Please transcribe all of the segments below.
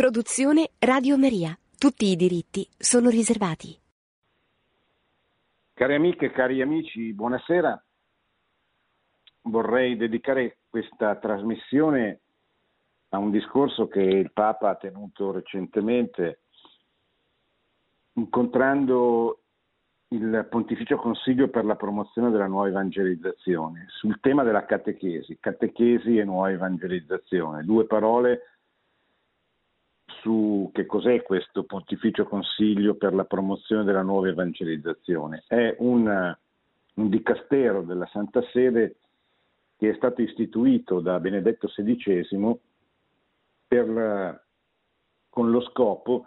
Produzione Radio Maria. Tutti i diritti sono riservati. Cari amiche cari amici, buonasera. Vorrei dedicare questa trasmissione a un discorso che il Papa ha tenuto recentemente incontrando il Pontificio Consiglio per la promozione della nuova evangelizzazione sul tema della catechesi, catechesi e nuova evangelizzazione, due parole su che cos'è questo Pontificio Consiglio per la promozione della nuova evangelizzazione. È un, un dicastero della Santa Sede che è stato istituito da Benedetto XVI per, con lo scopo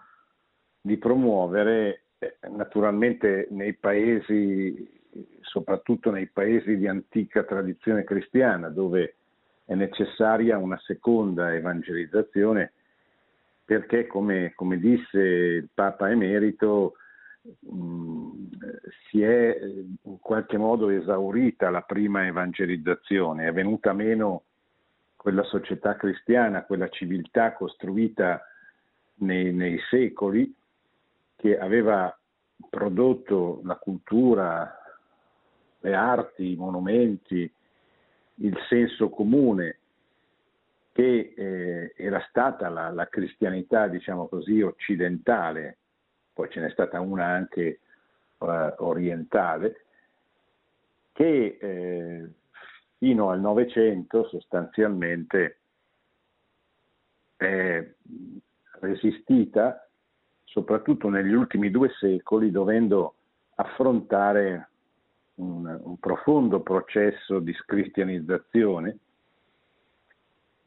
di promuovere eh, naturalmente nei paesi, soprattutto nei paesi di antica tradizione cristiana, dove è necessaria una seconda evangelizzazione, perché come, come disse il Papa Emerito, mh, si è in qualche modo esaurita la prima evangelizzazione, è venuta meno quella società cristiana, quella civiltà costruita nei, nei secoli, che aveva prodotto la cultura, le arti, i monumenti, il senso comune, che eh, era stata la, la, cristianità, diciamo così, occidentale, poi ce n'è stata una anche uh, orientale, che eh, fino al Novecento sostanzialmente è resistita soprattutto negli ultimi due secoli, dovendo affrontare un, un profondo processo di scristianizzazione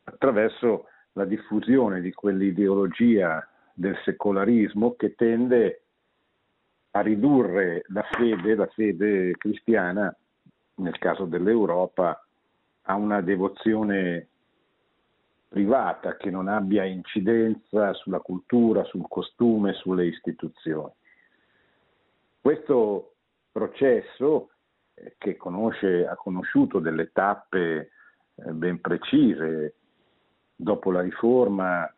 attraverso la diffusione di quell'ideologia del secolarismo che tende a ridurre la fede, la fede cristiana, nel caso dell'Europa, a una devozione privata che non abbia incidenza sulla cultura, sul costume, sulle istituzioni. Questo processo eh, che conosce, ha conosciuto delle tappe eh, ben precise dopo la riforma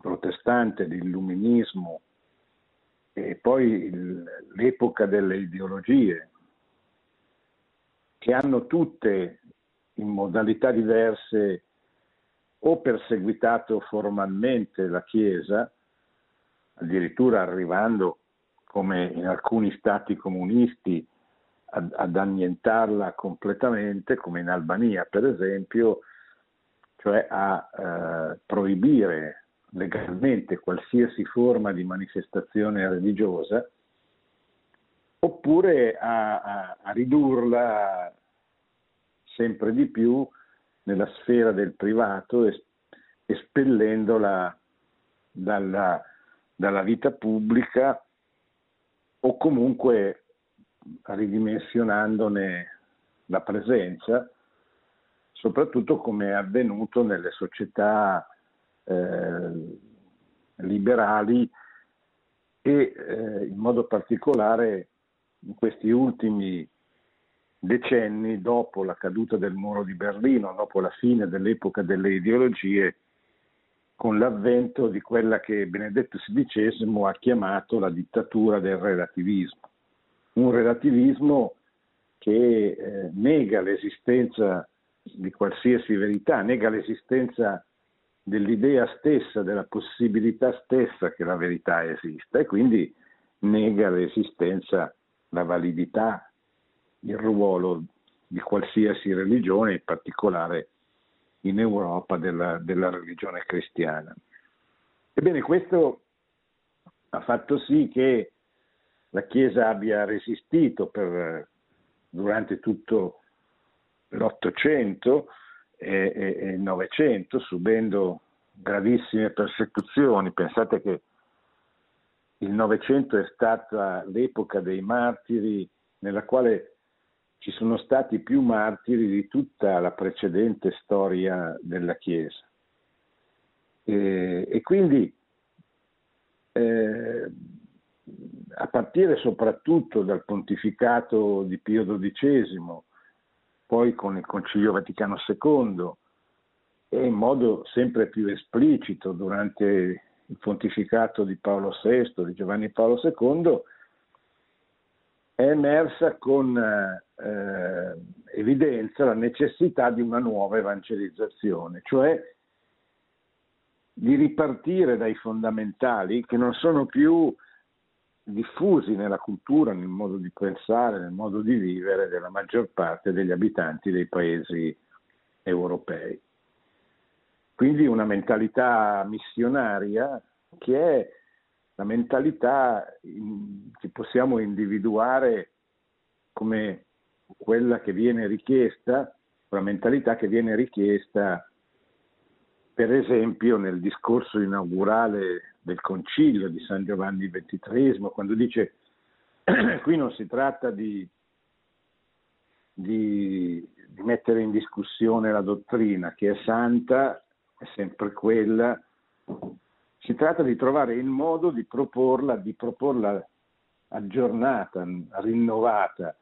protestante, l'illuminismo e poi l'epoca delle ideologie, che hanno tutte in modalità diverse o perseguitato formalmente la Chiesa, addirittura arrivando, come in alcuni stati comunisti, ad, ad annientarla completamente, come in Albania per esempio, cioè a eh, proibire legalmente qualsiasi forma di manifestazione religiosa, oppure a, a, a ridurla sempre di più nella sfera del privato, espellendola dalla, dalla vita pubblica o comunque ridimensionandone la presenza, soprattutto come è avvenuto nelle società eh, liberali e eh, in modo particolare in questi ultimi decenni dopo la caduta del muro di Berlino, dopo la fine dell'epoca delle ideologie, con l'avvento di quella che Benedetto XVI ha chiamato la dittatura del relativismo. Un relativismo che eh, nega l'esistenza di qualsiasi verità, nega l'esistenza dell'idea stessa, della possibilità stessa che la verità esista e quindi nega l'esistenza, la validità il ruolo di qualsiasi religione, in particolare in Europa della, della religione cristiana. Ebbene, questo ha fatto sì che la Chiesa abbia resistito per, durante tutto l'Ottocento e, il Novecento, subendo gravissime persecuzioni. Pensate che il Novecento è stata l'epoca dei martiri nella quale ci sono stati più martiri di tutta la precedente storia della Chiesa. E, e quindi eh, a partire soprattutto dal pontificato di Pio XII, poi con il Concilio Vaticano II e in modo sempre più esplicito durante il pontificato di Paolo VI, di Giovanni Paolo II, è emersa con eh, evidenza la necessità di una nuova evangelizzazione, cioè di ripartire dai fondamentali che non sono più diffusi nella cultura, nel modo di pensare, nel modo di vivere della maggior parte degli abitanti dei paesi europei. Quindi una mentalità missionaria che è la mentalità che possiamo individuare come quella che viene richiesta, una mentalità che viene richiesta per esempio nel discorso inaugurale del concilio di San Giovanni XXIII, quando dice qui non si tratta di, di, di mettere in discussione la dottrina che è santa, è sempre quella, si tratta di trovare il modo di proporla, di proporla aggiornata, rinnovata,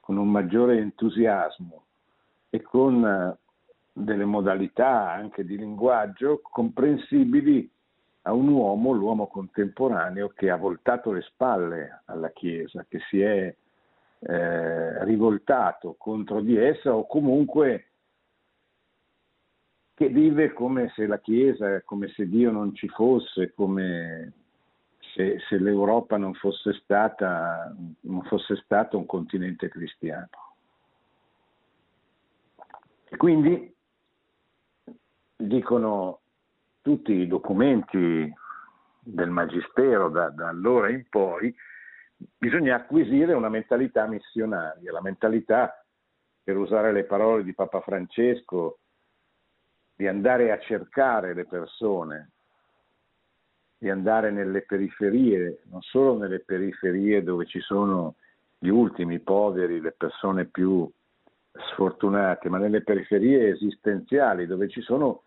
con un maggiore entusiasmo e con delle modalità anche di linguaggio comprensibili a un uomo, l'uomo contemporaneo, che ha voltato le spalle alla Chiesa, che si è eh, rivoltato contro di essa o comunque che vive come se la Chiesa, come se Dio non ci fosse, come se, se l'Europa non fosse, stata, non fosse stato un continente cristiano. E quindi dicono tutti i documenti del Magistero da, da, allora in poi, bisogna acquisire una mentalità missionaria, la mentalità, per usare le parole di Papa Francesco, di andare a cercare le persone, di andare nelle periferie, non solo nelle periferie dove ci sono gli ultimi poveri, le persone più sfortunate, ma nelle periferie esistenziali dove ci sono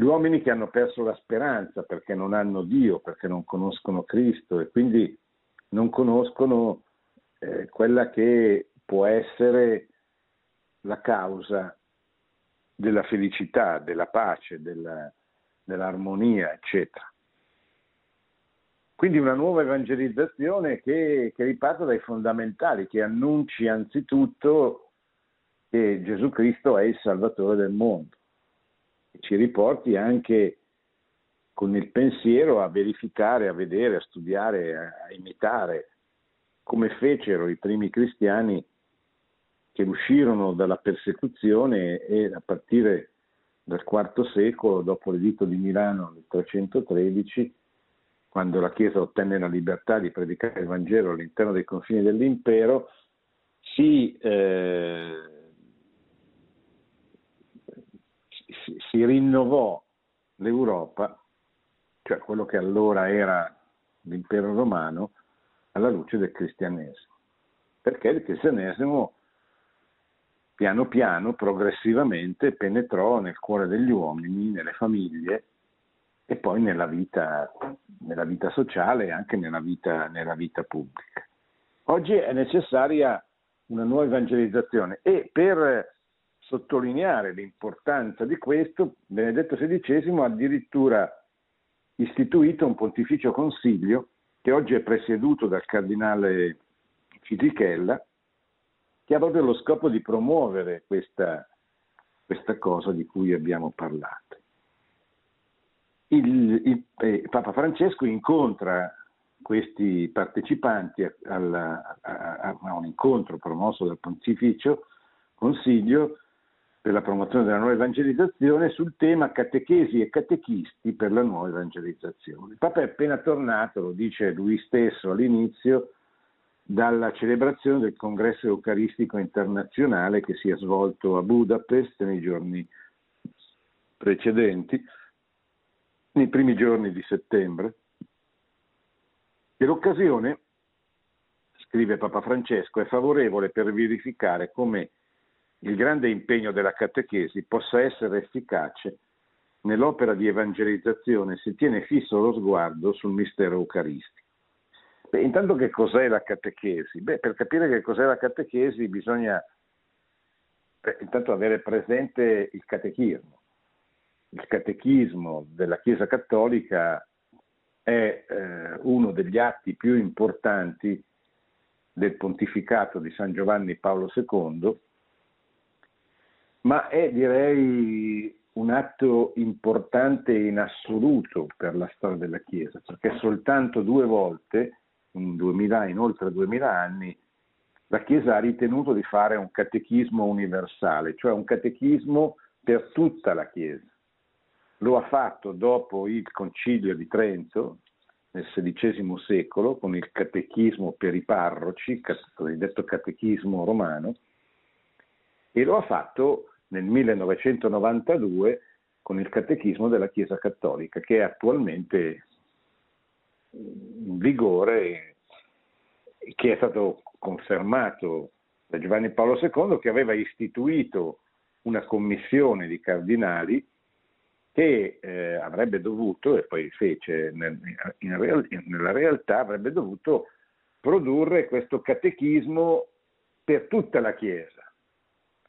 gli uomini che hanno perso la speranza perché non hanno Dio, perché non conoscono Cristo e quindi non conoscono eh, quella che può essere la causa della felicità, della pace, della, dell'armonia, eccetera. Quindi una nuova evangelizzazione che, che riparte dai fondamentali, che annunci anzitutto che Gesù Cristo è il Salvatore del mondo ci riporti anche con il pensiero a verificare, a vedere, a studiare, a, imitare come fecero i primi cristiani che uscirono dalla persecuzione e a partire dal IV secolo, dopo l'editto di Milano del 313, quando la Chiesa ottenne la libertà di predicare il Vangelo all'interno dei confini dell'impero, si eh, si, si rinnovò l'Europa, cioè quello che allora era l'impero romano, alla luce del cristianesimo. Perché il cristianesimo piano piano, progressivamente penetrò nel cuore degli uomini, nelle famiglie e poi nella vita, nella vita sociale e anche nella vita, nella vita pubblica. Oggi è necessaria una nuova evangelizzazione e per sottolineare l'importanza di questo, Benedetto XVI ha addirittura istituito un pontificio consiglio che oggi è presieduto dal cardinale Fisichella, che ha proprio lo scopo di promuovere questa, questa cosa di cui abbiamo parlato. Il, il, eh, Papa Francesco incontra questi partecipanti a, a, a, a, un incontro promosso dal Pontificio Consiglio per la promozione della nuova evangelizzazione sul tema catechesi e catechisti per la nuova evangelizzazione. Il Papa è appena tornato, lo dice lui stesso all'inizio, dalla celebrazione del congresso eucaristico internazionale che si è svolto a Budapest nei giorni precedenti, nei primi giorni di settembre. E l'occasione, scrive Papa Francesco, è favorevole per verificare come il grande impegno della catechesi possa essere efficace nell'opera di evangelizzazione si tiene fisso lo sguardo sul mistero eucaristico. Beh, intanto che cos'è la catechesi? Beh, per capire che cos'è la catechesi bisogna beh, intanto avere presente il catechismo. il catechismo della Chiesa Cattolica è eh, uno degli atti più importanti del pontificato di San Giovanni Paolo II, ma è direi un atto importante in assoluto per la storia della Chiesa, perché soltanto due volte, in, 2000, in oltre 2000 anni, la Chiesa ha ritenuto di fare un catechismo universale, cioè un catechismo per tutta la Chiesa. Lo ha fatto dopo il Concilio di Trento nel XVI secolo con il catechismo per i parroci, cosiddetto catechismo romano, e lo ha fatto nel 1992 con il catechismo della Chiesa Cattolica, che è attualmente in vigore e che è stato confermato da Giovanni Paolo II, che aveva istituito una commissione di cardinali che eh, avrebbe dovuto, e poi fece nel, real, nella realtà, avrebbe dovuto produrre questo catechismo per tutta la Chiesa,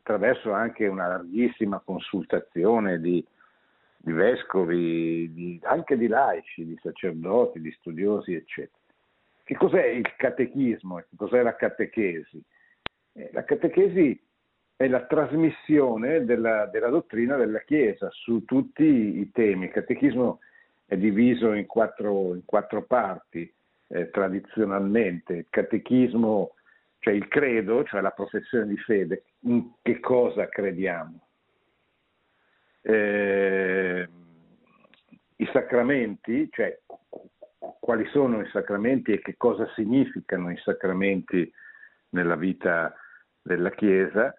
attraverso anche una larghissima consultazione di, di vescovi, di, anche di laici, di sacerdoti, di studiosi, eccetera. Che cos'è il catechismo? Che cos'è la catechesi? Eh, la catechesi è la trasmissione della, della, dottrina della Chiesa su tutti i temi. Il catechismo è diviso in quattro, in quattro parti eh, tradizionalmente. Il catechismo, cioè il credo, cioè la professione di fede, in che cosa crediamo. Eh, I sacramenti, cioè quali sono i sacramenti e che cosa significano i sacramenti nella vita della Chiesa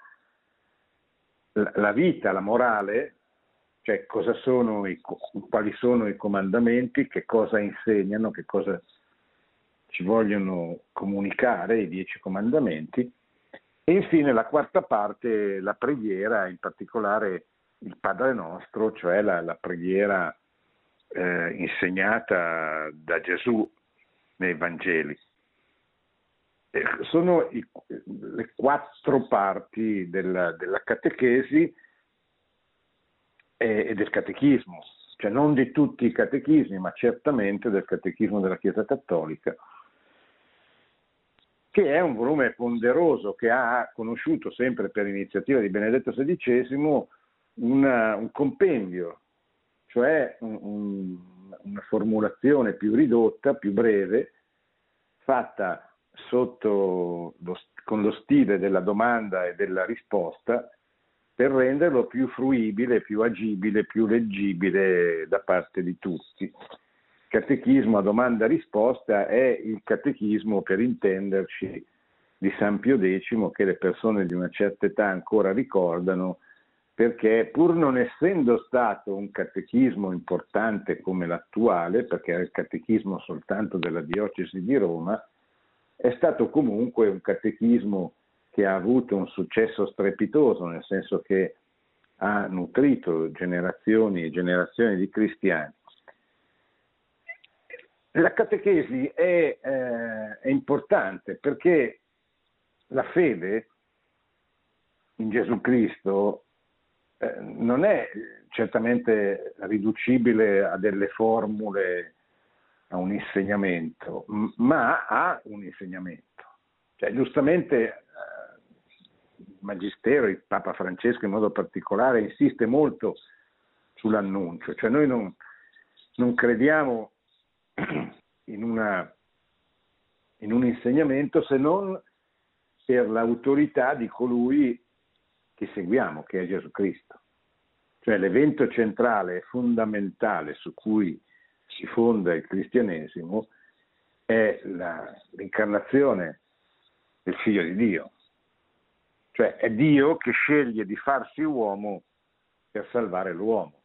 la vita, la morale, cioè sono i, quali sono i comandamenti, che cosa insegnano, che cosa ci vogliono comunicare, i dieci comandamenti, e infine la quarta parte, la preghiera, in particolare il Padre nostro, cioè la, la preghiera eh, insegnata da Gesù nei Vangeli. Eh, sono i, le quattro parti della, della catechesi e, e, del catechismo, cioè non di tutti i catechismi, ma certamente del catechismo della Chiesa Cattolica, che è un volume ponderoso che ha conosciuto sempre per iniziativa di Benedetto XVI una, un compendio, cioè un, un, una formulazione più ridotta, più breve, fatta lo, con lo stile della domanda e della risposta per renderlo più fruibile, più agibile, più leggibile da parte di tutti. Catechismo a domanda-risposta è il catechismo, per intenderci, di San Pio X che le persone di una certa età ancora ricordano perché pur non essendo stato un catechismo importante come l'attuale, perché era il catechismo soltanto della diocesi di Roma, è stato comunque un catechismo che ha avuto un successo strepitoso, nel senso che ha nutrito generazioni e generazioni di cristiani. La catechesi è, eh, è importante perché la fede in Gesù Cristo eh, non è certamente riducibile a delle formule a un insegnamento, ma ha un insegnamento. Cioè, giustamente eh, il Magistero, il Papa Francesco in modo particolare, insiste molto sull'annuncio, cioè noi non, non crediamo in, una, in un insegnamento se non per l'autorità di colui che seguiamo, che è Gesù Cristo. Cioè l'evento centrale e fondamentale su cui si fonda il cristianesimo è la, l'incarnazione del figlio di Dio. Cioè è Dio che sceglie di farsi uomo per salvare l'uomo,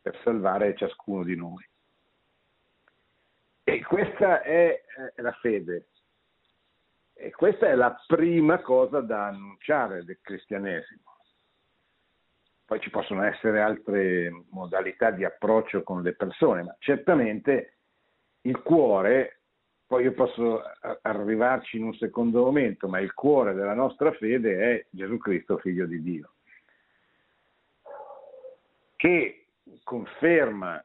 per salvare ciascuno di noi. E questa è la fede. E questa è la prima cosa da annunciare del cristianesimo. Poi ci possono essere altre modalità di approccio con le persone, ma certamente il cuore, poi io posso arrivarci in un secondo momento, ma il cuore della nostra fede è Gesù Cristo, figlio di Dio, che conferma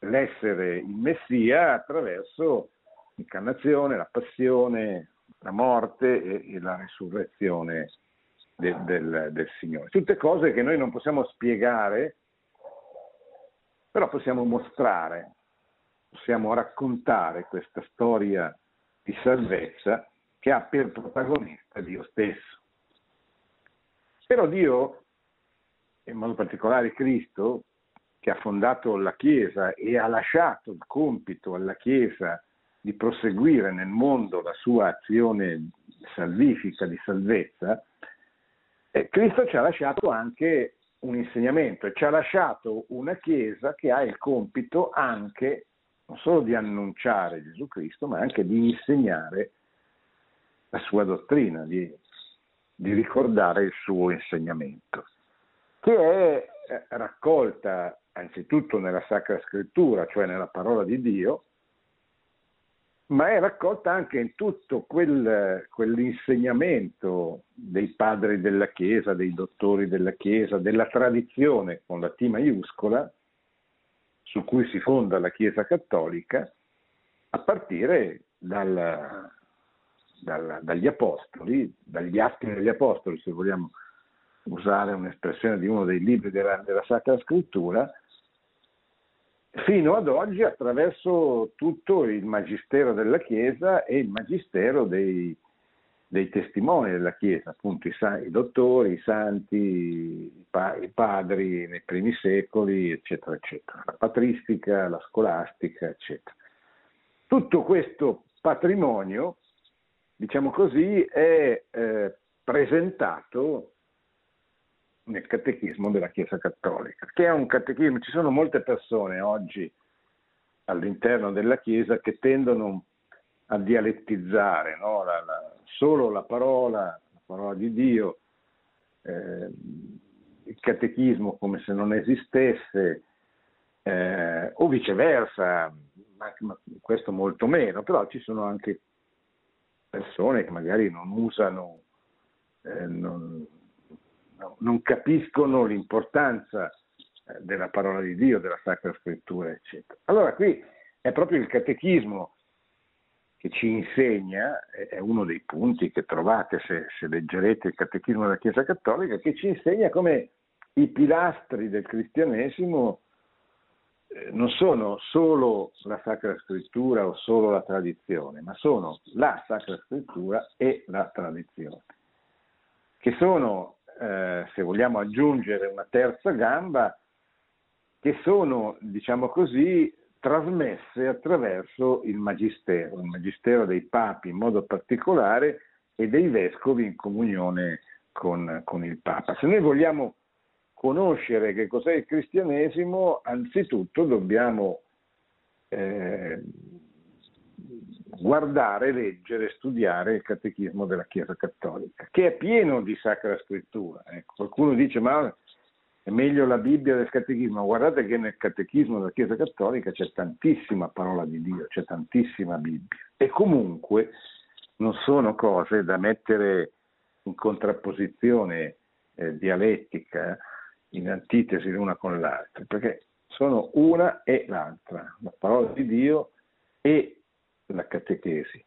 l'essere il Messia attraverso l'incarnazione, la passione, la morte e, e la risurrezione del, del, del Signore. Tutte cose che noi non possiamo spiegare, però possiamo mostrare, possiamo raccontare questa storia di salvezza che ha per protagonista Dio stesso. Però Dio, in modo particolare Cristo, che ha fondato la Chiesa e ha lasciato il compito alla Chiesa di proseguire nel mondo la sua azione salvifica, di salvezza, eh, Cristo ci ha lasciato anche un insegnamento e ci ha lasciato una Chiesa che ha il compito anche non solo di annunciare Gesù Cristo, ma anche di insegnare la sua dottrina, di, di ricordare il suo insegnamento, che è eh, raccolta anzitutto nella Sacra Scrittura, cioè nella parola di Dio, ma è raccolta anche in tutto quel, quell'insegnamento dei padri della Chiesa, dei dottori della Chiesa, della tradizione con la T maiuscola, su cui si fonda la Chiesa cattolica, a partire dal, dal, dagli Apostoli, dagli atti degli Apostoli, se vogliamo usare un'espressione di uno dei libri della, della Sacra Scrittura, fino ad oggi attraverso tutto il magistero della Chiesa e il magistero dei, dei testimoni della Chiesa, appunto i, i dottori, i santi, i, pa, i, padri nei primi secoli, eccetera, eccetera, la patristica, la scolastica, eccetera. Tutto questo patrimonio, diciamo così, è eh, presentato nel catechismo della Chiesa Cattolica, che è un catechismo, ci sono molte persone oggi all'interno della Chiesa che tendono a dialettizzare no? la, la, solo la parola, la parola di Dio, eh, il catechismo come se non esistesse, eh, o viceversa, ma, ma questo molto meno, però ci sono anche persone che magari non usano, eh, non, non capiscono l'importanza eh, della parola di Dio, della Sacra Scrittura, eccetera. Allora qui è proprio il catechismo che ci insegna, è uno dei punti che trovate se, se leggerete il catechismo della Chiesa Cattolica, che ci insegna come i pilastri del cristianesimo eh, non sono solo la Sacra Scrittura o solo la tradizione, ma sono la Sacra Scrittura e la tradizione, che sono eh, se vogliamo aggiungere una terza gamba, che sono, diciamo così, trasmesse attraverso il magistero, il magistero dei papi in modo particolare e dei vescovi in comunione con, con il Papa. Se noi vogliamo conoscere che cos'è il cristianesimo, anzitutto dobbiamo eh, guardare, leggere, studiare il catechismo della Chiesa Cattolica, che è pieno di sacra scrittura. Ecco, qualcuno dice ma è meglio la Bibbia del catechismo, guardate che nel catechismo della Chiesa Cattolica c'è tantissima parola di Dio, c'è tantissima Bibbia e comunque non sono cose da mettere in contrapposizione eh, dialettica, in antitesi l'una con l'altra, perché sono una e l'altra, la parola di Dio e la catechesi.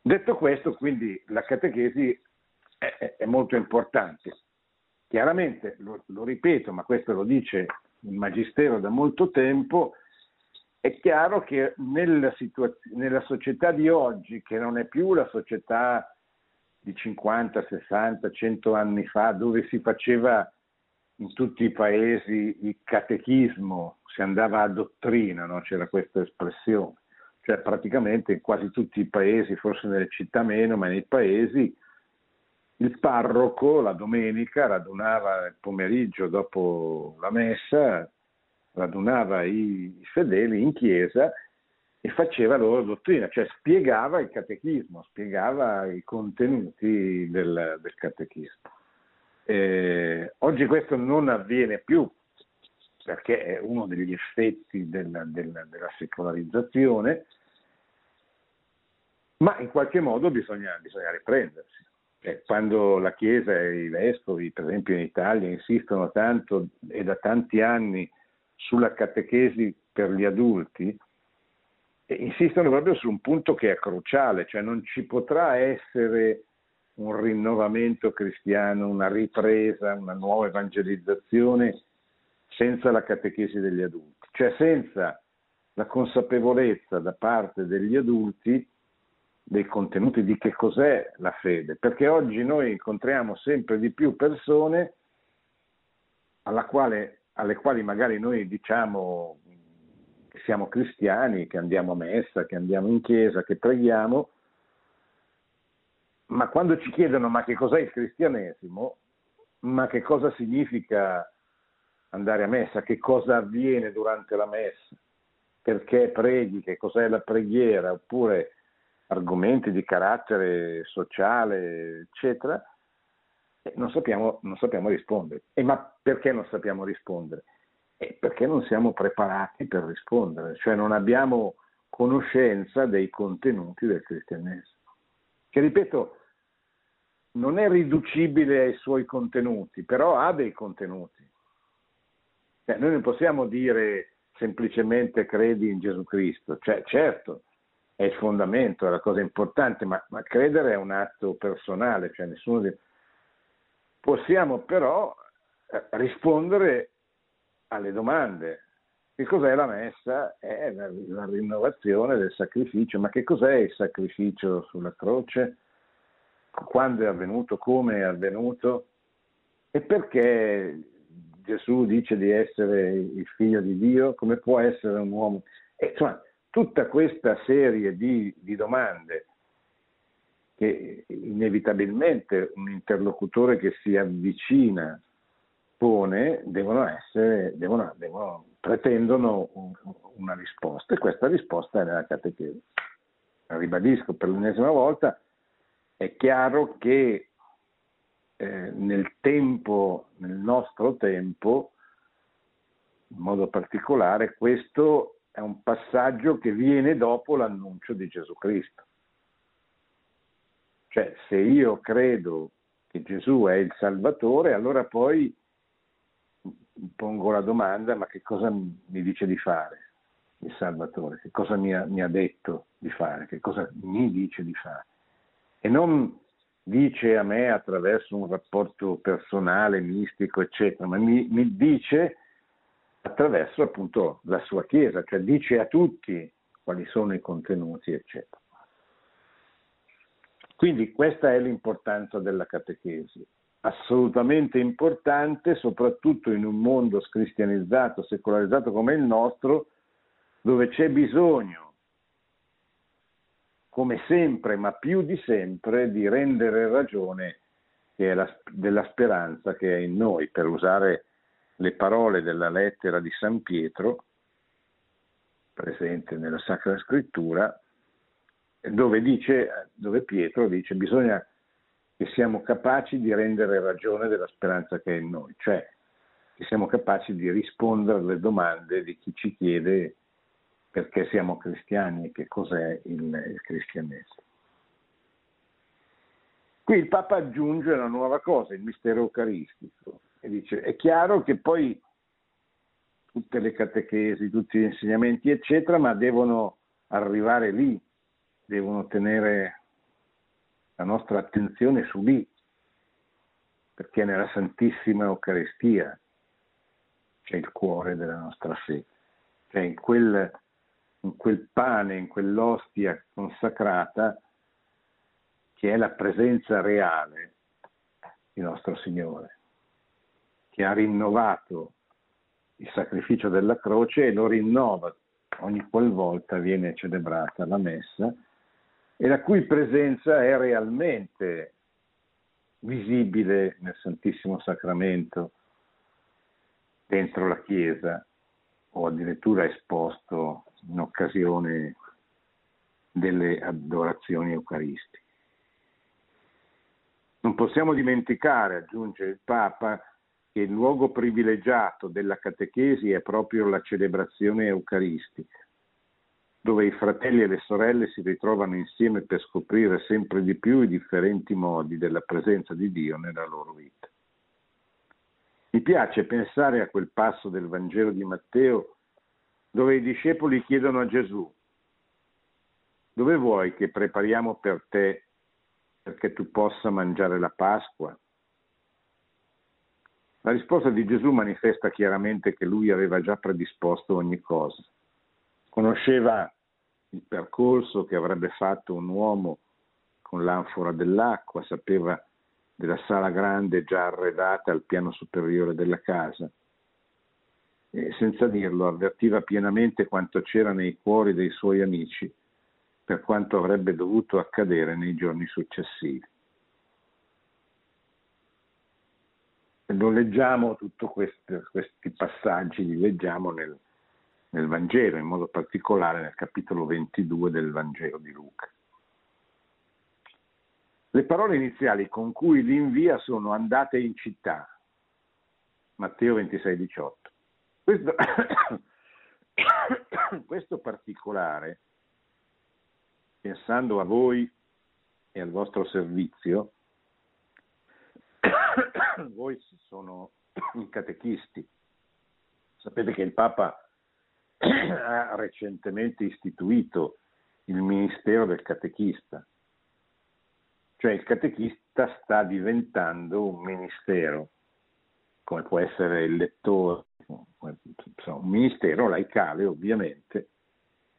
Detto questo, quindi la catechesi è, è molto importante. Chiaramente, lo, lo, ripeto, ma questo lo dice il Magistero da molto tempo, è chiaro che nella, situaz- nella società di oggi, che non è più la società di 50, 60, 100 anni fa, dove si faceva in tutti i paesi il catechismo, si andava a dottrina, no? c'era questa espressione, cioè praticamente in quasi tutti i paesi, forse nelle città meno, ma nei paesi il parroco la domenica radunava il pomeriggio dopo la messa, radunava i fedeli in chiesa e faceva loro dottrina, cioè spiegava il catechismo, spiegava i contenuti del, del catechismo. Eh, oggi questo non avviene più perché è uno degli effetti della, della, della secolarizzazione, ma in qualche modo bisogna, bisogna, riprendersi. Eh, quando la Chiesa e i vescovi, per esempio in Italia, insistono tanto e da tanti anni sulla catechesi per gli adulti, eh, insistono proprio su un punto che è cruciale, cioè non ci potrà essere un rinnovamento cristiano, una ripresa, una nuova evangelizzazione senza la catechesi degli adulti, cioè senza la consapevolezza da parte degli adulti dei contenuti di che cos'è la fede, perché oggi noi incontriamo sempre di più persone quale, alle quali magari noi diciamo che siamo cristiani, che andiamo a messa, che andiamo in chiesa, che preghiamo, ma quando ci chiedono ma che cos'è il cristianesimo, ma che cosa significa andare a messa, che cosa avviene durante la messa, perché preghi, che cos'è la preghiera, oppure argomenti di carattere sociale, eccetera, non sappiamo, non sappiamo rispondere. E ma perché non sappiamo rispondere? Eh, perché non siamo preparati per rispondere, cioè non abbiamo conoscenza dei contenuti del cristianesimo. Che ripeto, non è riducibile ai suoi contenuti, però ha dei contenuti. Cioè, noi non possiamo dire semplicemente credi in Gesù Cristo, cioè, certo, è il fondamento, è la cosa importante, ma, ma credere è un atto personale, cioè nessuno di... Possiamo però eh, rispondere alle domande. Che cos'è la messa? È la, la rinnovazione del sacrificio, ma che cos'è il sacrificio sulla croce? Quando è avvenuto? Come è avvenuto? E perché Gesù dice di essere il figlio di Dio? Come può essere un uomo? E, insomma, tutta questa serie di, di domande che inevitabilmente un interlocutore che si avvicina pone devono essere, devono, devono, pretendono un, una risposta e questa risposta è nella catechesi. Ribadisco per l'ennesima volta, è chiaro che eh, nel tempo, nel nostro tempo, in modo particolare, questo è un passaggio che viene dopo l'annuncio di Gesù Cristo. Cioè, se io credo che Gesù è il Salvatore, allora poi pongo la domanda, ma che cosa mi dice di fare il Salvatore? Che cosa mi ha, mi ha detto di fare? Che cosa mi dice di fare? E non dice a me attraverso un rapporto personale, mistico, eccetera, ma mi, mi dice attraverso appunto la sua Chiesa, cioè dice a tutti quali sono i contenuti, eccetera. Quindi questa è l'importanza della catechesi, assolutamente importante, soprattutto in un mondo scristianizzato, secolarizzato come il nostro, dove c'è bisogno, come sempre, ma più di sempre, di rendere ragione della speranza che è in noi, per usare le parole della lettera di San Pietro, presente nella Sacra Scrittura, dove, dice, dove Pietro dice bisogna che siamo capaci di rendere ragione della speranza che è in noi, cioè che siamo capaci di rispondere alle domande di chi ci chiede perché siamo cristiani e che cos'è il, il cristianesimo. Qui il Papa aggiunge una nuova cosa, il mistero eucaristico, e dice, è chiaro che poi tutte le catechesi, tutti gli insegnamenti, eccetera, ma devono arrivare lì, devono tenere la nostra attenzione su lì, perché nella Santissima Eucaristia c'è il cuore della nostra fede, cioè in quel, in quel pane, in quell'ostia consacrata che è la presenza reale di nostro Signore che ha rinnovato il sacrificio della croce e lo rinnova. Ogni qualvolta viene celebrata la messa e la cui presenza è realmente visibile nel Santissimo Sacramento dentro la Chiesa o addirittura esposto in occasione delle adorazioni eucaristiche. Non possiamo dimenticare, aggiunge il Papa, che il luogo privilegiato della catechesi è proprio la celebrazione eucaristica. dove i fratelli e le sorelle si ritrovano insieme per scoprire sempre di più i differenti modi della presenza di Dio nella loro vita. Mi piace pensare a quel passo del Vangelo di Matteo dove i discepoli chiedono a Gesù, dove vuoi che prepariamo per te perché tu possa mangiare la Pasqua? La risposta di Gesù manifesta chiaramente che lui aveva già predisposto ogni cosa. Conosceva il percorso che avrebbe fatto un uomo con l'anfora dell'acqua, sapeva della sala grande già arredata al piano superiore della casa. E senza dirlo avvertiva pienamente quanto c'era nei cuori dei suoi amici per quanto avrebbe dovuto accadere nei giorni successivi. Lo leggiamo, tutti questi, passaggi li leggiamo nel, nel Vangelo, in modo particolare nel capitolo 22 del Vangelo di Luca. Le parole iniziali con cui li invia sono andate in città, Matteo 26, 18. Questo, questo particolare, pensando a voi e al vostro servizio, voi sono i catechisti. Sapete che il Papa ha recentemente istituito il Ministero del Catechista, cioè il catechista sta diventando un ministero, come può essere il lettore, un ministero laicale ovviamente.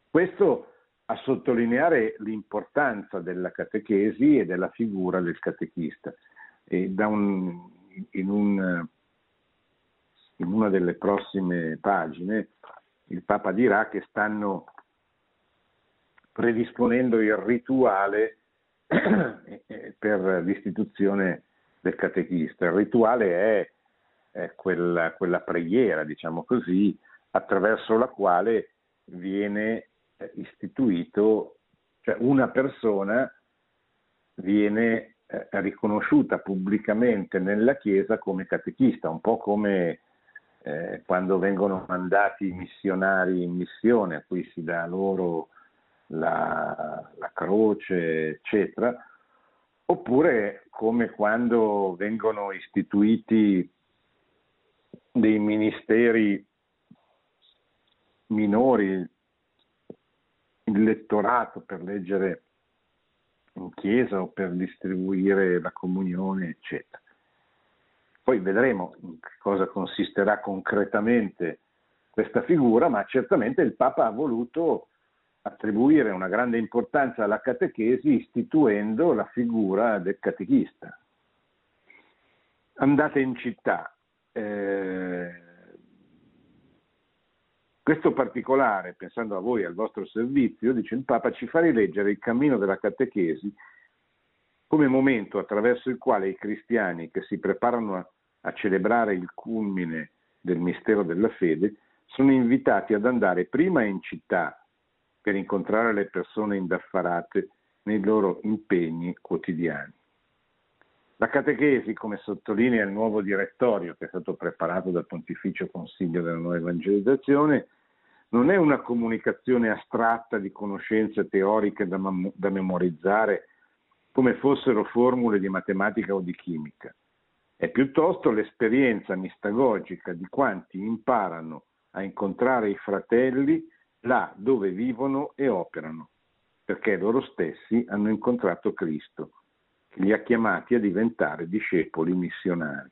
Questo a sottolineare l'importanza della catechesi e della figura del catechista. Un, in, un, in una delle prossime pagine il Papa dirà che stanno predisponendo il rituale per l'istituzione del catechista. Il rituale è, è quella, quella, preghiera, diciamo così, attraverso la quale viene eh, istituito, cioè una persona viene eh, riconosciuta pubblicamente nella Chiesa come catechista, un po' come eh, quando vengono mandati i missionari in missione, a cui si dà loro la, la croce, eccetera, oppure come quando vengono istituiti dei ministeri minori, il lettorato per leggere in chiesa o per distribuire la comunione, eccetera. Poi vedremo in cosa consisterà concretamente questa figura, ma certamente il Papa ha voluto attribuire una grande importanza alla catechesi istituendo la figura del catechista. Andate in città. Eh, questo particolare, pensando a voi e al vostro servizio, dice il Papa, ci fa rileggere il cammino della catechesi come momento attraverso il quale i cristiani che si preparano a a celebrare il culmine del mistero della fede, sono invitati ad andare prima in città per incontrare le persone indaffarate nei loro impegni quotidiani. La catechesi, come sottolinea il nuovo direttorio che è stato preparato dal Pontificio Consiglio della Nuova Evangelizzazione, non è una comunicazione astratta di conoscenze teoriche da, da memorizzare come fossero formule di matematica o di chimica. È piuttosto l'esperienza mistagogica di quanti imparano a incontrare i fratelli là dove vivono e operano, perché loro stessi hanno incontrato Cristo, li ha chiamati a diventare discepoli missionari.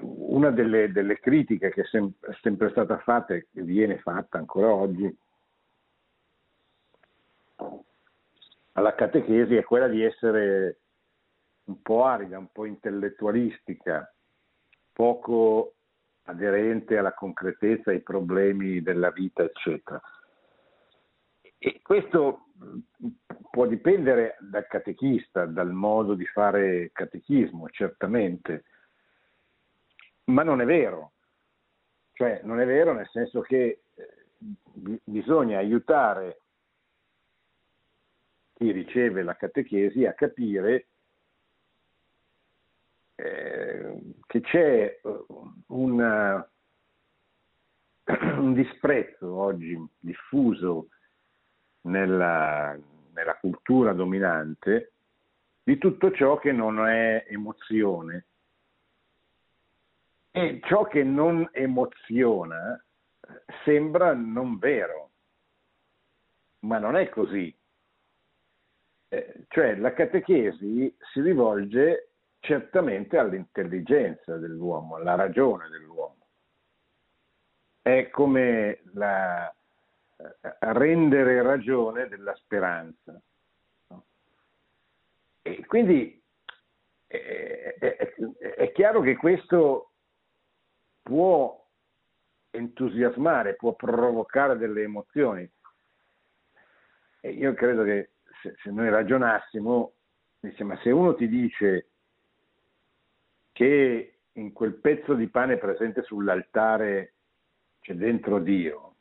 Una delle, delle critiche che è sempre stata fatta e che viene fatta ancora oggi alla catechesi è quella di essere un po' arida, un po' intellettualistica, poco aderente alla concretezza, ai problemi della vita, eccetera. E questo può dipendere dal catechista, dal modo di fare catechismo, certamente, ma non è vero. Cioè, non è vero nel senso che eh, bisogna aiutare chi riceve la catechesi a capire eh, che c'è una, un disprezzo oggi diffuso nella, nella cultura dominante di tutto ciò che non è emozione. E ciò che non emoziona sembra non vero, ma non è così. Eh, cioè la catechesi si rivolge certamente all'intelligenza dell'uomo, alla ragione dell'uomo. È come la, eh, rendere ragione della speranza. E quindi è, è, è chiaro che questo può entusiasmare, può provocare delle emozioni. E io credo che se, se noi ragionassimo, ma se uno ti dice che in quel pezzo di pane presente sull'altare c'è dentro Dio,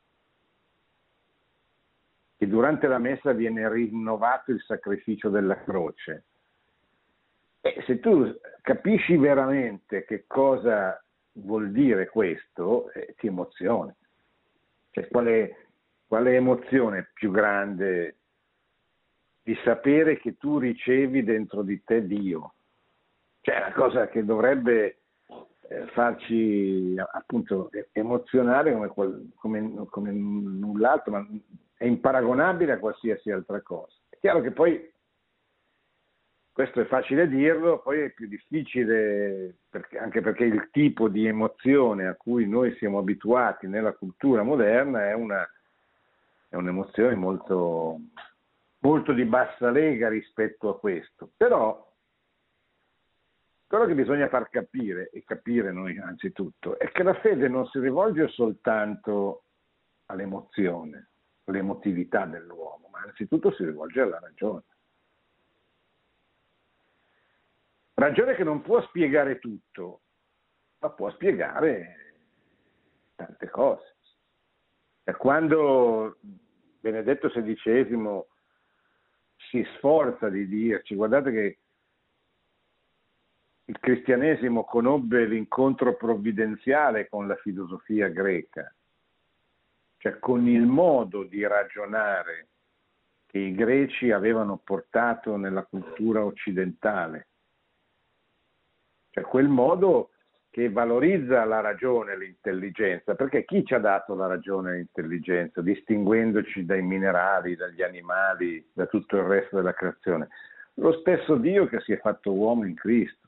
che durante la messa viene rinnovato il sacrificio della croce. E se tu capisci veramente che cosa vuol dire questo, eh, ti emozioni. Cioè, quale, quale emozione più grande di sapere che tu ricevi dentro di te Dio? Cioè, è una cosa che dovrebbe eh, farci appunto emozionare come, come, come null'altro, ma è imparagonabile a qualsiasi altra cosa. È chiaro che poi questo è facile dirlo, poi è più difficile perché, anche perché il tipo di emozione a cui noi siamo abituati nella cultura moderna è, una, è un'emozione molto, molto di bassa lega rispetto a questo. Però quello che bisogna far capire, e capire noi anzitutto, è che la fede non si rivolge soltanto all'emozione, all'emotività dell'uomo, ma anzitutto si rivolge alla ragione. Ragione che non può spiegare tutto, ma può spiegare tante cose. E quando Benedetto XVI si sforza di dirci, guardate che il cristianesimo conobbe l'incontro provvidenziale con la filosofia greca, cioè con il modo di ragionare che i greci avevano portato nella cultura occidentale cioè quel modo che valorizza la ragione e l'intelligenza, perché chi ci ha dato la ragione e l'intelligenza, distinguendoci dai minerali, dagli animali, da tutto il resto della creazione? Lo stesso Dio che si è fatto uomo in Cristo.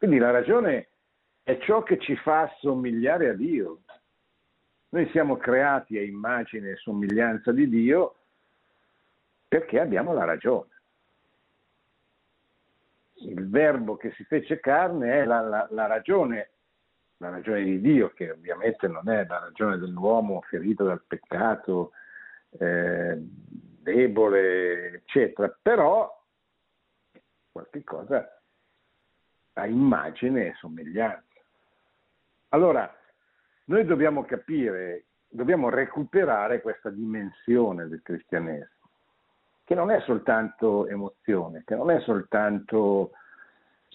Quindi la ragione è ciò che ci fa assomigliare a Dio. Noi siamo creati a immagine e somiglianza di Dio perché abbiamo la ragione il verbo che si fece carne è la, la, la, ragione, la ragione di Dio, che ovviamente non è la ragione dell'uomo ferito dal peccato, eh, debole, eccetera, però qualche cosa a immagine e somiglianza. Allora, noi dobbiamo capire, dobbiamo recuperare questa dimensione del cristianesimo che non è soltanto emozione, che non è soltanto,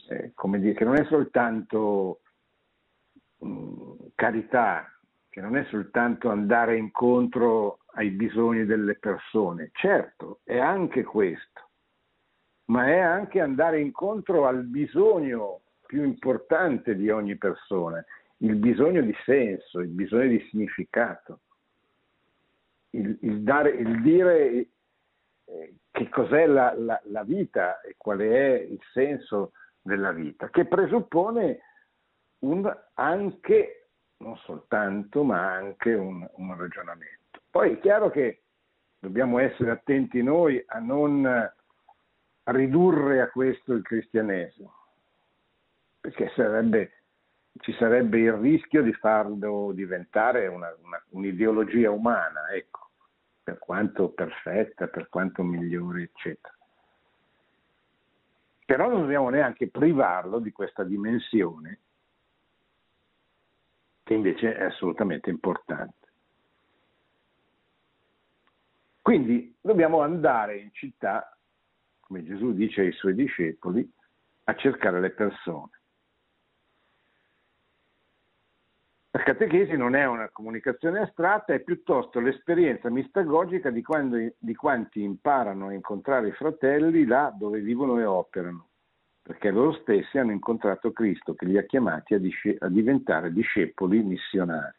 eh, dire, che non è soltanto mh, mm, carità, che non è soltanto andare incontro ai bisogni delle persone. Certo, è anche questo, ma è anche andare incontro al bisogno più importante di ogni persona, il bisogno di senso, il bisogno di significato. Il, il, dare, il dire eh, che cos'è la, la, la, vita e qual è il senso della vita, che presuppone un, anche, non soltanto, ma anche un, un ragionamento. Poi è chiaro che dobbiamo essere attenti noi a non ridurre a questo il cristianesimo, perché sarebbe, ci sarebbe il rischio di farlo diventare una, una, un'ideologia umana, ecco per quanto perfetta, per quanto migliore, eccetera. Però non dobbiamo neanche privarlo di questa dimensione che invece è assolutamente importante. Quindi dobbiamo andare in città, come Gesù dice ai suoi discepoli, a cercare le persone. La catechesi non è una comunicazione astratta, è piuttosto l'esperienza mistagogica di, quando, di quanti imparano a incontrare i fratelli là dove vivono e operano, perché loro stessi hanno incontrato Cristo che li ha chiamati a, disce- a diventare discepoli missionari.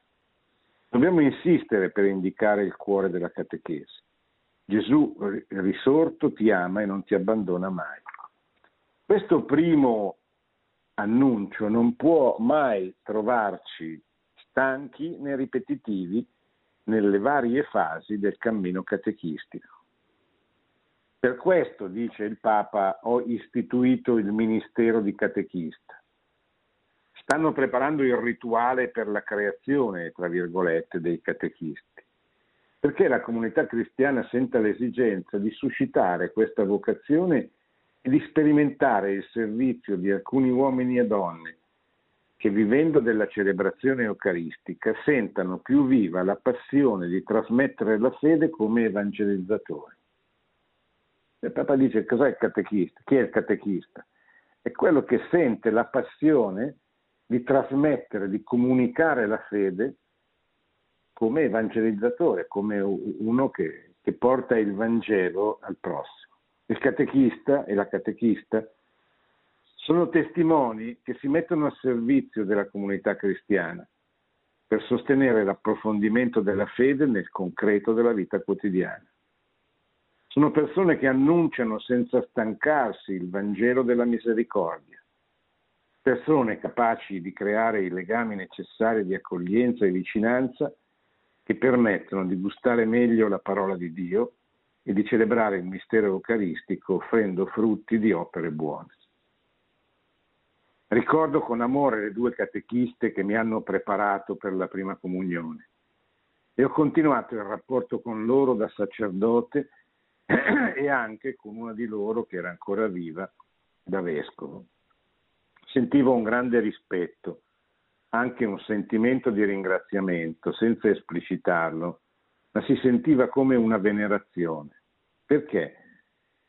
Dobbiamo insistere per indicare il cuore della catechesi. Gesù risorto ti ama e non ti abbandona mai. Questo primo annuncio non può mai trovarci stanchi né ripetitivi nelle varie fasi del cammino catechistico. Per questo, dice il Papa, ho istituito il ministero di catechista. Stanno preparando il rituale per la creazione, tra virgolette, dei catechisti, perché la comunità cristiana senta l'esigenza di suscitare questa vocazione e di sperimentare il servizio di alcuni uomini e donne che vivendo della celebrazione eucaristica sentano più viva la passione di trasmettere la fede come evangelizzatori. Il Papa dice cos'è il catechista? Chi è il catechista? È quello che sente la passione di trasmettere, di comunicare la fede come evangelizzatore, come uno che, che porta il Vangelo al prossimo. Il catechista e la catechista sono testimoni che si mettono a servizio della comunità cristiana per sostenere l'approfondimento della fede nel concreto della vita quotidiana. Sono persone che annunciano senza stancarsi il Vangelo della misericordia, persone capaci di creare i legami necessari di accoglienza e vicinanza che permettono di gustare meglio la parola di Dio e di celebrare il mistero eucaristico offrendo frutti di opere buone. Ricordo con amore le due catechiste che mi hanno preparato per la prima comunione e ho continuato il rapporto con loro da sacerdote e anche con una di loro che era ancora viva da vescovo. Sentivo un grande rispetto, anche un sentimento di ringraziamento, senza esplicitarlo, ma si sentiva come una venerazione. Perché?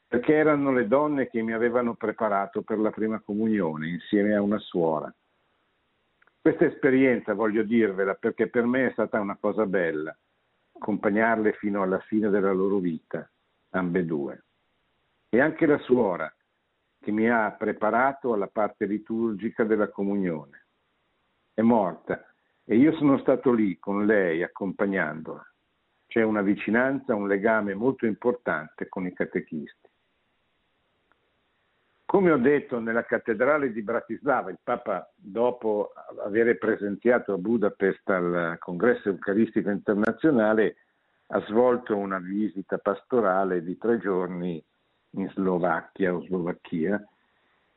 perché erano le donne che mi avevano preparato per la prima comunione insieme a una suora. Questa esperienza voglio dirvela perché per me è stata una cosa bella, accompagnarle fino alla fine della loro vita, ambedue. E anche la suora che mi ha preparato alla parte liturgica della comunione. È morta e io sono stato lì con lei accompagnandola. C'è una vicinanza, un legame molto importante con i catechisti. Come ho detto nella cattedrale di Bratislava, il Papa, dopo aver presenziato a Budapest al congresso eucaristico internazionale, ha svolto una visita pastorale di tre giorni in Slovacchia o Slovacchia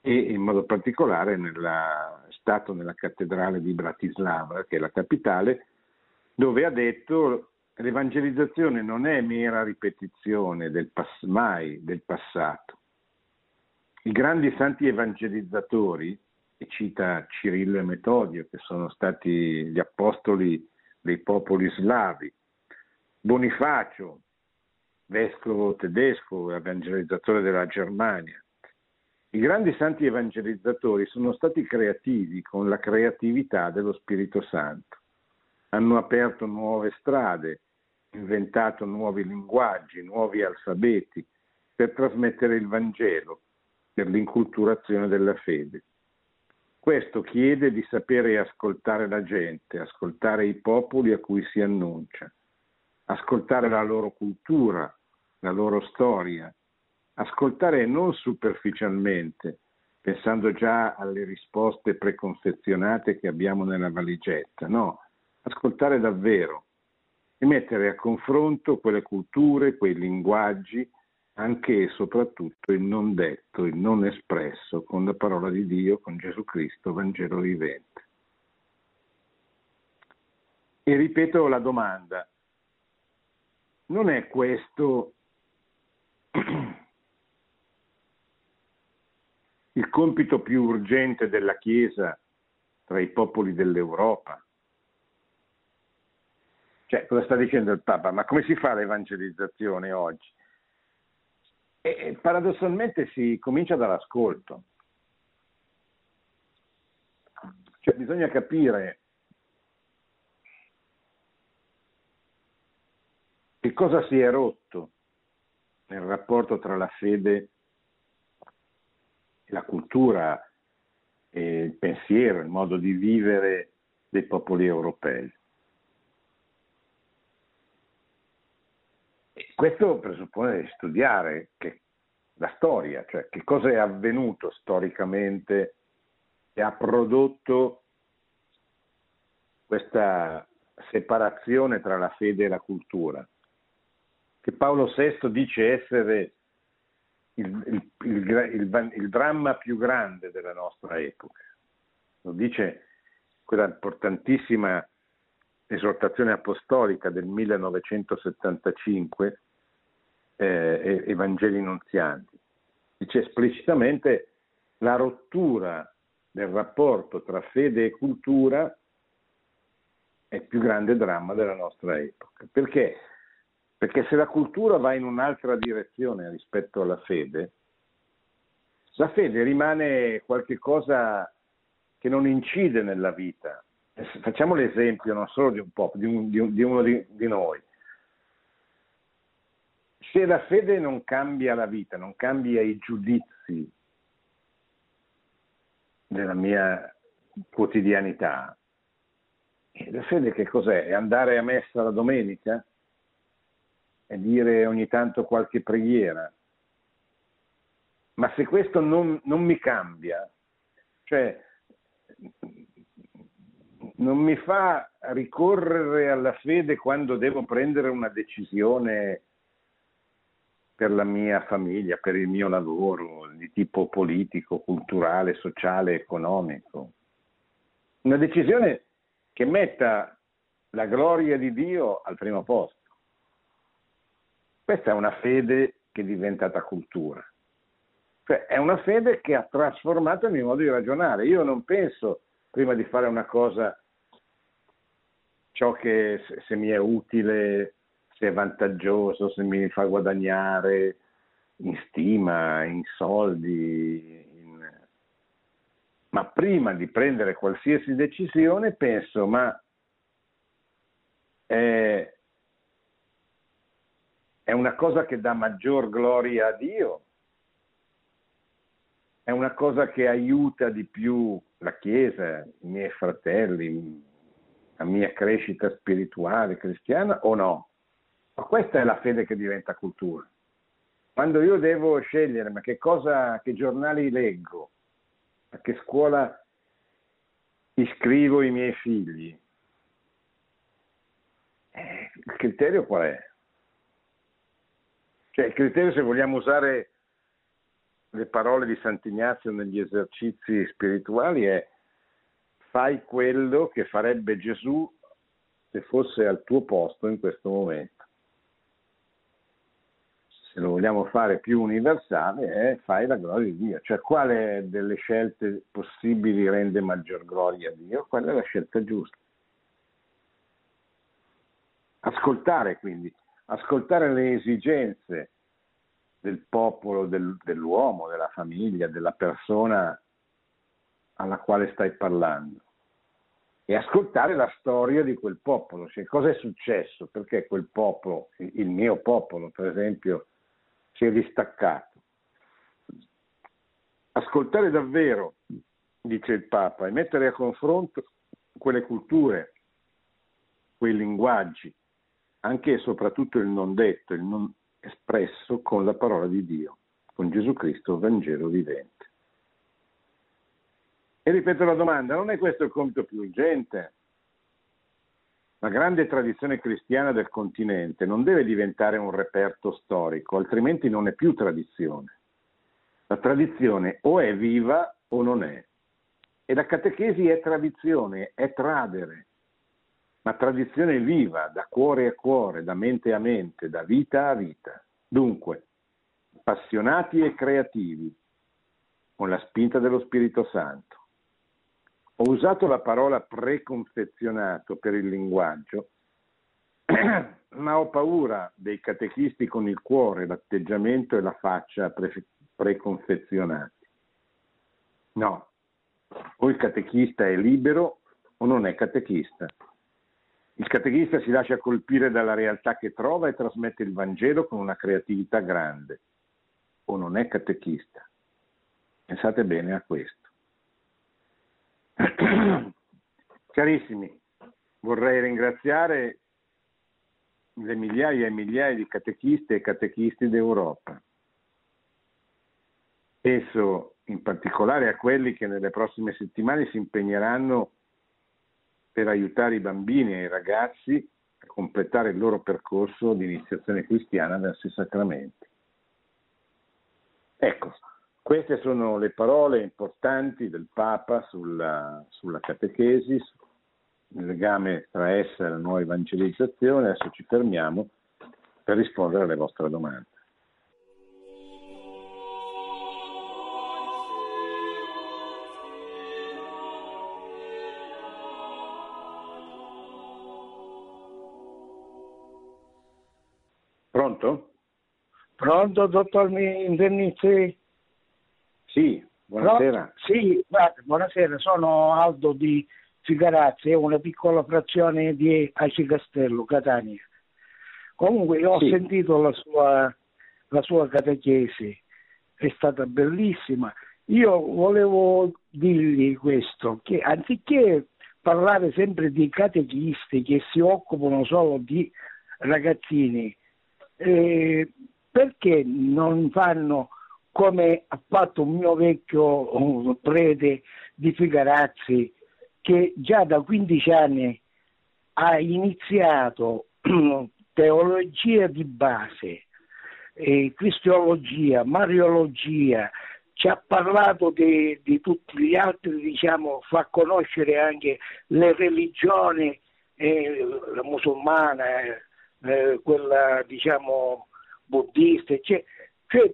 e in modo particolare nella, è stato nella cattedrale di Bratislava, che è la capitale, dove ha detto l'evangelizzazione non è mera ripetizione del pass- mai del passato i grandi santi evangelizzatori, e cita Cirillo e Metodio, che sono stati gli apostoli dei popoli slavi, Bonifacio, vescovo tedesco, evangelizzatore della Germania. I grandi santi evangelizzatori sono stati creativi con la creatività dello Spirito Santo. Hanno aperto nuove strade, inventato nuovi linguaggi, nuovi alfabeti per trasmettere il Vangelo per l'inculturazione della fede. Questo chiede di sapere ascoltare la gente, ascoltare i popoli a cui si annuncia, ascoltare la loro cultura, la loro storia, ascoltare non superficialmente, pensando già alle risposte preconfezionate che abbiamo nella valigetta, no, ascoltare davvero e mettere a confronto quelle culture, quei linguaggi, anche e soprattutto il non detto, il non espresso con la parola di Dio, con Gesù Cristo, Vangelo vivente. E ripeto la domanda, non è questo il compito più urgente della Chiesa tra i popoli dell'Europa? Cioè, cosa sta dicendo il Papa? Ma come si fa l'evangelizzazione oggi? E paradossalmente si comincia dall'ascolto. Cioè bisogna capire che cosa si è rotto nel rapporto tra la fede la cultura il pensiero, il modo di vivere dei popoli europei. Questo presuppone di studiare che, la storia, cioè che cosa è avvenuto storicamente e ha prodotto questa separazione tra la fede e la cultura, che Paolo VI dice essere il, il, il, il, dramma più grande della nostra epoca. Lo dice quella importantissima esortazione apostolica del 1975, eh, Evangeli Nunzianti. Dice esplicitamente la rottura del rapporto tra fede e cultura è il più grande dramma della nostra epoca. Perché? Perché se la cultura va in un'altra direzione rispetto alla fede, la fede rimane qualcosa che non incide nella vita. Facciamo l'esempio non solo di un po', di, un, di, un, di uno di, di noi. Se la fede non cambia la vita, non cambia i giudizi della mia quotidianità, la fede che cos'è? È andare a messa la domenica? E dire ogni tanto qualche preghiera. Ma se questo non, non mi cambia, cioè non mi fa ricorrere alla fede quando devo prendere una decisione per la mia famiglia, per il mio lavoro, di tipo politico, culturale, sociale, economico. Una decisione che metta la gloria di Dio al primo posto. Questa è una fede che è diventata cultura. Cioè è una fede che ha trasformato il mio modo di ragionare. Io non penso, prima di fare una cosa, ciò che se mi è utile, se è vantaggioso, se mi fa guadagnare in stima, in soldi. In... Ma prima di prendere qualsiasi decisione penso, ma è, è una cosa che dà maggior gloria a Dio, è una cosa che aiuta di più la Chiesa, i miei fratelli, la mia crescita spirituale cristiana o no? Ma questa è la fede che diventa cultura. Quando io devo scegliere ma che cosa, che giornali leggo, a che scuola iscrivo i miei figli, eh, il criterio qual è? Cioè, il criterio, se vogliamo usare le parole di Sant'Ignazio negli esercizi spirituali, è fai quello che farebbe Gesù se fosse al tuo posto in questo momento. Se lo vogliamo fare più universale, è fai la gloria di Dio. Cioè, quale delle scelte possibili rende maggior gloria a Dio? Quella è la scelta giusta. Ascoltare quindi ascoltare le esigenze del popolo, del, dell'uomo, della famiglia, della persona alla quale stai parlando. E ascoltare la storia di quel popolo, cioè cosa è successo, perché quel popolo, il mio popolo per esempio, si è distaccato. Ascoltare davvero, dice il Papa, e mettere a confronto quelle culture, quei linguaggi, anche e soprattutto il non detto, il non espresso con la parola di Dio, con Gesù Cristo, Vangelo vivente. E ripeto la domanda, non è questo il compito più urgente? La grande tradizione cristiana del continente non deve diventare un reperto storico, altrimenti non è più tradizione. La tradizione o è viva o non è. E la catechesi è tradizione, è tradere, ma tradizione viva, da cuore a cuore, da mente a mente, da vita a vita. Dunque, appassionati e creativi, con la spinta dello Spirito Santo. Ho usato la parola preconfezionato per il linguaggio, ma ho paura dei catechisti con il cuore, l'atteggiamento e la faccia pre- preconfezionati. No, O il catechista è libero o non è catechista. Il catechista si lascia colpire dalla realtà che trova e trasmette il Vangelo con una creatività grande. O non è catechista. Pensate bene a questo. Carissimi, vorrei ringraziare le migliaia e migliaia di catechisti e catechisti d'Europa. Penso in particolare a quelli che nelle prossime settimane si impegneranno per aiutare i bambini e i ragazzi a completare il loro percorso di iniziazione cristiana verso i sacramenti. Ecco, queste sono le parole importanti del Papa sulla, sulla catechesi, il legame tra essa e la nuova evangelizzazione. Adesso ci fermiamo per rispondere alle vostre domande. Pronto, dottor Invernizzi? Sì, buonasera. No, sì, guarda, buonasera, sono Aldo di Figarazzi, è una piccola frazione di Aci Castello, Catania. Comunque ho sì. sentito la sua, la sua catechesi, è stata bellissima. Io volevo dirgli questo, che anziché parlare sempre di catechisti che si occupano solo di ragazzini, eh, perché non fanno come ha fatto un mio vecchio prete di Figarazzi che già da 15 anni ha iniziato teologia di base, eh, cristiologia, mariologia, ci ha parlato di, di, tutti gli altri, diciamo, fa conoscere anche le religioni, eh, la musulmana, eh, quella diciamo buddista, cioè, cioè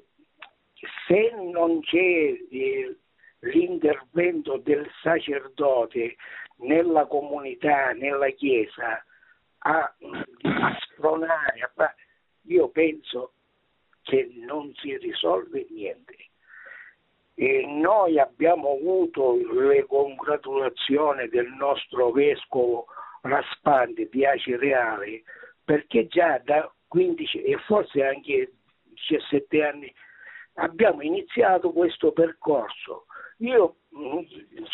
se non c'è eh, l'intervento del sacerdote nella comunità, nella chiesa, a, a spronare, a, io penso che non si risolve niente. E noi abbiamo avuto le congratulazioni del nostro vescovo Raspante di Aci Reale perché già da 15 e forse anche 17 anni abbiamo iniziato questo percorso. Io mm,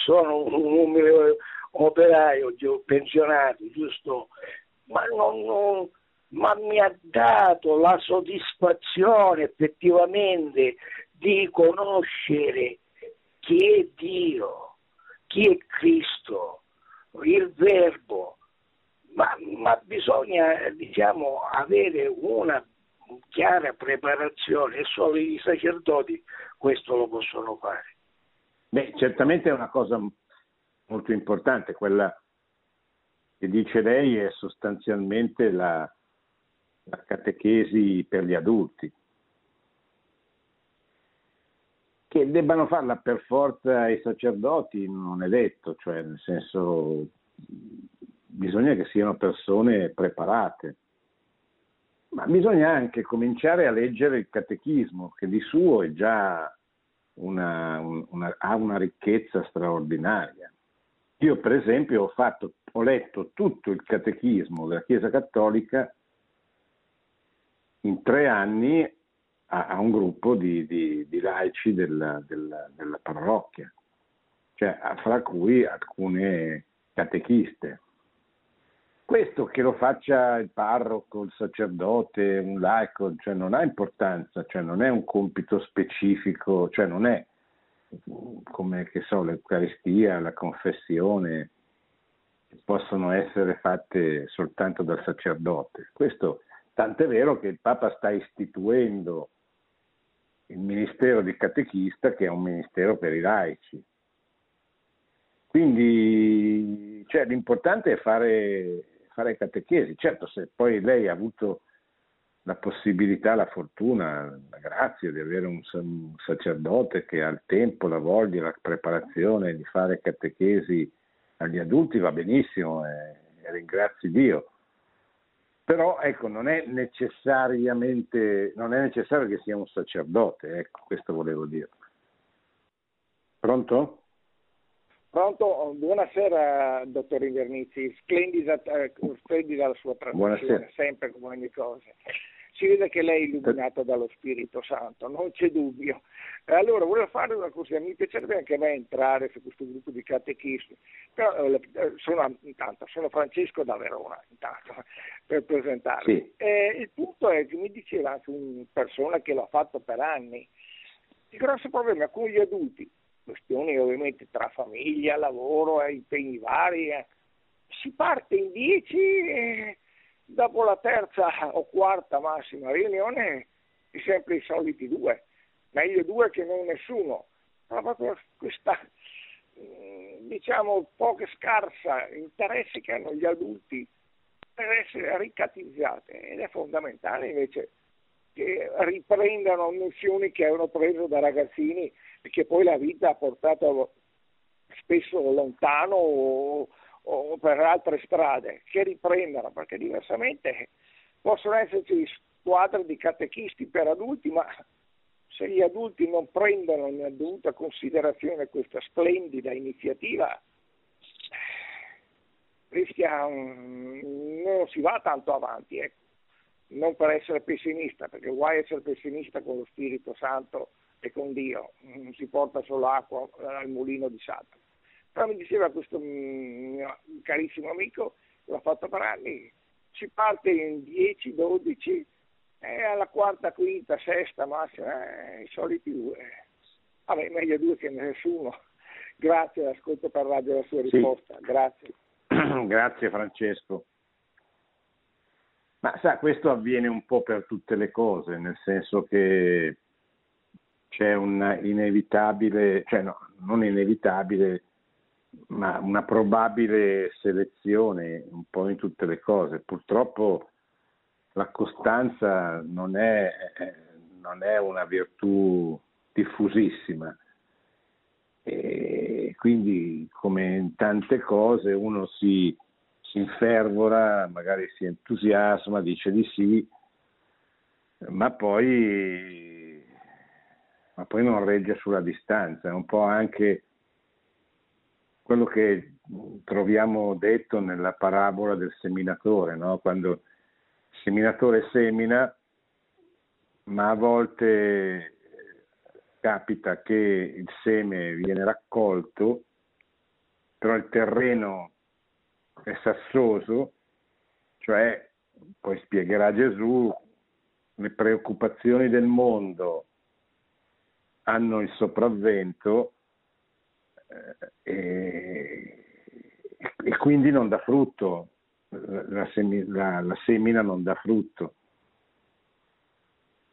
sono un operaio pensionato, giusto? Ma, non, non, ma mi ha dato la soddisfazione effettivamente di conoscere chi è Dio, chi è Cristo, il Verbo, ma, ma bisogna diciamo, avere una chiara preparazione e solo i sacerdoti questo lo possono fare. Beh, certamente è una cosa molto importante, quella che dice lei è sostanzialmente la, la catechesi per gli adulti. Che debbano farla per forza i sacerdoti non è detto, cioè nel senso bisogna che siano persone preparate ma bisogna anche cominciare a leggere il catechismo, che di suo è già una, una, ha una ricchezza straordinaria. Io per esempio ho, fatto, ho letto tutto il catechismo della Chiesa Cattolica in tre anni a, a un gruppo di, di, di laici della, della, della parrocchia, cioè, fra cui alcune catechiste. Questo che lo faccia il parroco, il sacerdote, un laico, cioè non ha importanza, cioè non è un compito specifico, cioè non è come che so, l'Eucaristia, la confessione, che possono essere fatte soltanto dal sacerdote. Questo tant'è vero che il Papa sta istituendo il ministero di catechista, che è un ministero per i laici. Quindi cioè, l'importante è fare fare catechesi. Certo, se poi lei ha avuto la possibilità, la fortuna, la grazia di avere un, sacerdote che ha il tempo, la voglia, la preparazione di fare catechesi agli adulti, va benissimo e, ringrazi Dio. Però ecco, non è necessariamente, non è necessario che sia un sacerdote, ecco, questo volevo dire. Pronto? Pronto, buonasera dottor Invernizzi, splendida, eh, splendida la sua trasmissione, sempre come ogni cosa. Si vede che lei è illuminato dallo Spirito Santo, non c'è dubbio. Allora, volevo fare una cosa, mi piacerebbe anche a me entrare su questo gruppo di catechisti, però eh, eh sono, intanto, sono Francesco da Verona, intanto, per presentarmi. Sì. Eh, il punto è che mi diceva anche una persona che l'ha fatto per anni, il grosso problema con gli adulti, questioni ovviamente tra famiglia, lavoro e impegni vari. Eh. Si parte in dieci e dopo la terza o quarta massima riunione sempre i soliti due, meglio due che non nessuno. Proprio questa mm, diciamo poco scarsa interesse che hanno gli adulti per essere ricattizzate ed è fondamentale invece che riprendano nozioni che avevano preso da ragazzini e che poi la vita ha portato spesso lontano o, o per altre strade, che riprendano, perché diversamente possono esserci squadre di catechisti per adulti, ma se gli adulti non prendono in dovuta considerazione questa splendida iniziativa, rischia, non si va tanto avanti. Ecco non per essere pessimista, perché guai essere pessimista con lo Spirito Santo e con Dio, non si porta solo acqua al mulino di Satana. Però mi diceva questo mio carissimo amico, l'ha fatto per anni, si parte in 10, 12 e alla quarta, quinta, sesta massima, eh, i soliti due. Vabbè, meglio due che nessuno. Grazie, ascolto per radio la sua risposta. Sì. Grazie. Grazie Francesco. Ma sa, questo avviene un po' per tutte le cose, nel senso che c'è un inevitabile, cioè no, non inevitabile, ma una probabile selezione un po' in tutte le cose. Purtroppo la costanza non è, non è una virtù diffusissima e quindi come in tante cose uno si si infervora, magari si entusiasma, dice di sì, ma poi, ma poi non regge sulla distanza. È un po' anche quello che troviamo detto nella parabola del seminatore, no? quando il seminatore semina, ma a volte capita che il seme viene raccolto, però il terreno è sassoso, cioè poi spiegherà Gesù, le preoccupazioni del mondo hanno il sopravvento eh, e, e, quindi non dà frutto, la, la, la semina non dà frutto.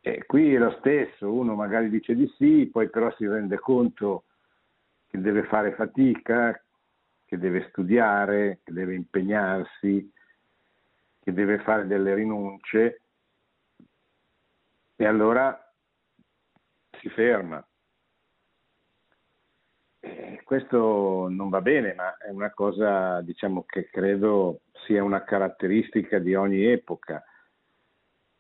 E qui è lo stesso, uno magari dice di sì, poi però si rende conto che deve fare fatica, che deve studiare, che deve impegnarsi, che deve fare delle rinunce e allora si ferma. Questo non va bene, ma è una cosa diciamo, che credo sia una caratteristica di ogni epoca.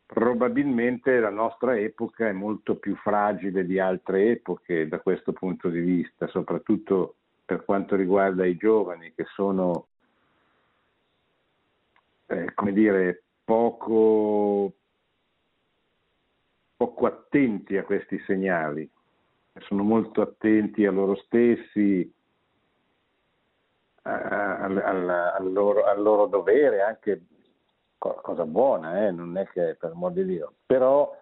Probabilmente la nostra epoca è molto più fragile di altre epoche da questo punto di vista, soprattutto per quanto riguarda i giovani che sono, eh, come dire, poco, poco attenti a questi segnali, sono molto attenti a loro stessi, al, al, al, loro, al, loro, dovere, anche cosa buona, eh? non è che per amor di Dio, però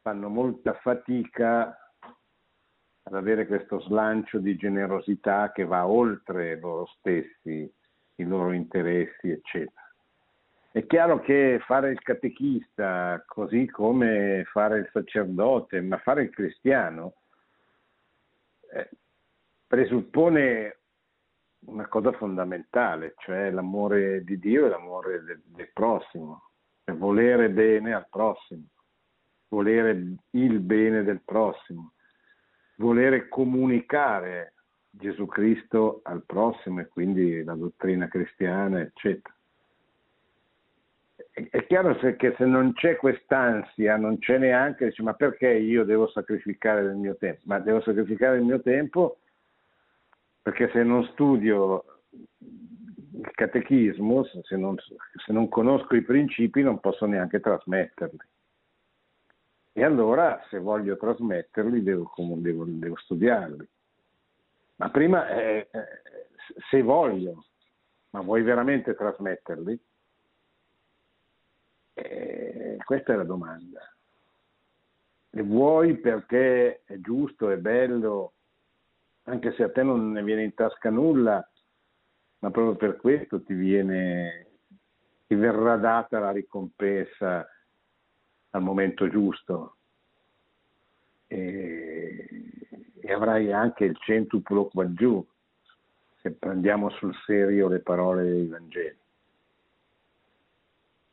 fanno molta fatica ad avere questo slancio di generosità che va oltre loro stessi, i loro interessi, eccetera. È chiaro che fare il catechista, così come fare il sacerdote, ma fare il cristiano, eh, presuppone una cosa fondamentale, cioè l'amore di Dio e l'amore del, del prossimo, cioè volere bene al prossimo, volere il bene del prossimo volere comunicare Gesù Cristo al prossimo e quindi la dottrina cristiana, eccetera. È chiaro che se non c'è quest'ansia, non c'è neanche, dice, ma perché io devo sacrificare il mio tempo? Ma devo sacrificare il mio tempo perché se non studio il catechismo, se non, se non conosco i principi non posso neanche trasmetterli. E allora se voglio trasmetterli devo, devo, devo studiarli. Ma prima, eh, eh, se voglio, ma vuoi veramente trasmetterli? Eh, questa è la domanda. E vuoi perché è giusto, è bello, anche se a te non ne viene in tasca nulla, ma proprio per questo ti, viene, ti verrà data la ricompensa al momento giusto e, e avrai anche il centuplo qua giù se prendiamo sul serio le parole dei Vangeli.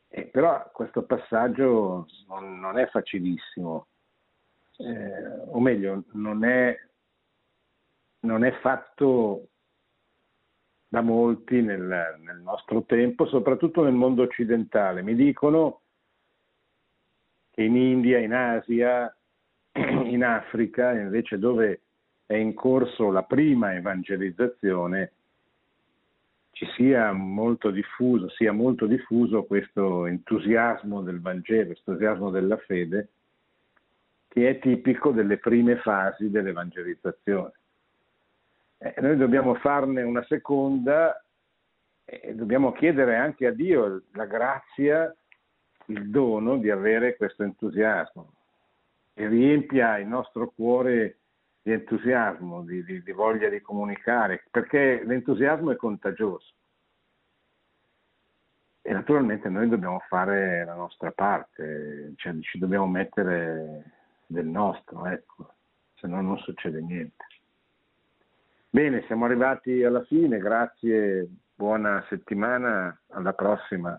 Eh, però questo passaggio non, non è facilissimo, eh, o meglio, non è, non è fatto da molti nel, nel nostro tempo, soprattutto nel mondo occidentale. Mi dicono in India, in Asia, in Africa, invece dove è in corso la prima evangelizzazione, ci sia molto diffuso, sia molto diffuso questo entusiasmo del Vangelo, entusiasmo della fede, che è tipico delle prime fasi dell'evangelizzazione. Eh, noi dobbiamo farne una seconda e dobbiamo chiedere anche a Dio la grazia, il dono di avere questo entusiasmo e riempia il nostro cuore di entusiasmo, di, di, di voglia di comunicare, perché l'entusiasmo è contagioso. E naturalmente noi dobbiamo fare la nostra parte, cioè ci dobbiamo mettere del nostro, ecco, se no non succede niente. Bene, siamo arrivati alla fine, grazie, buona settimana, alla prossima.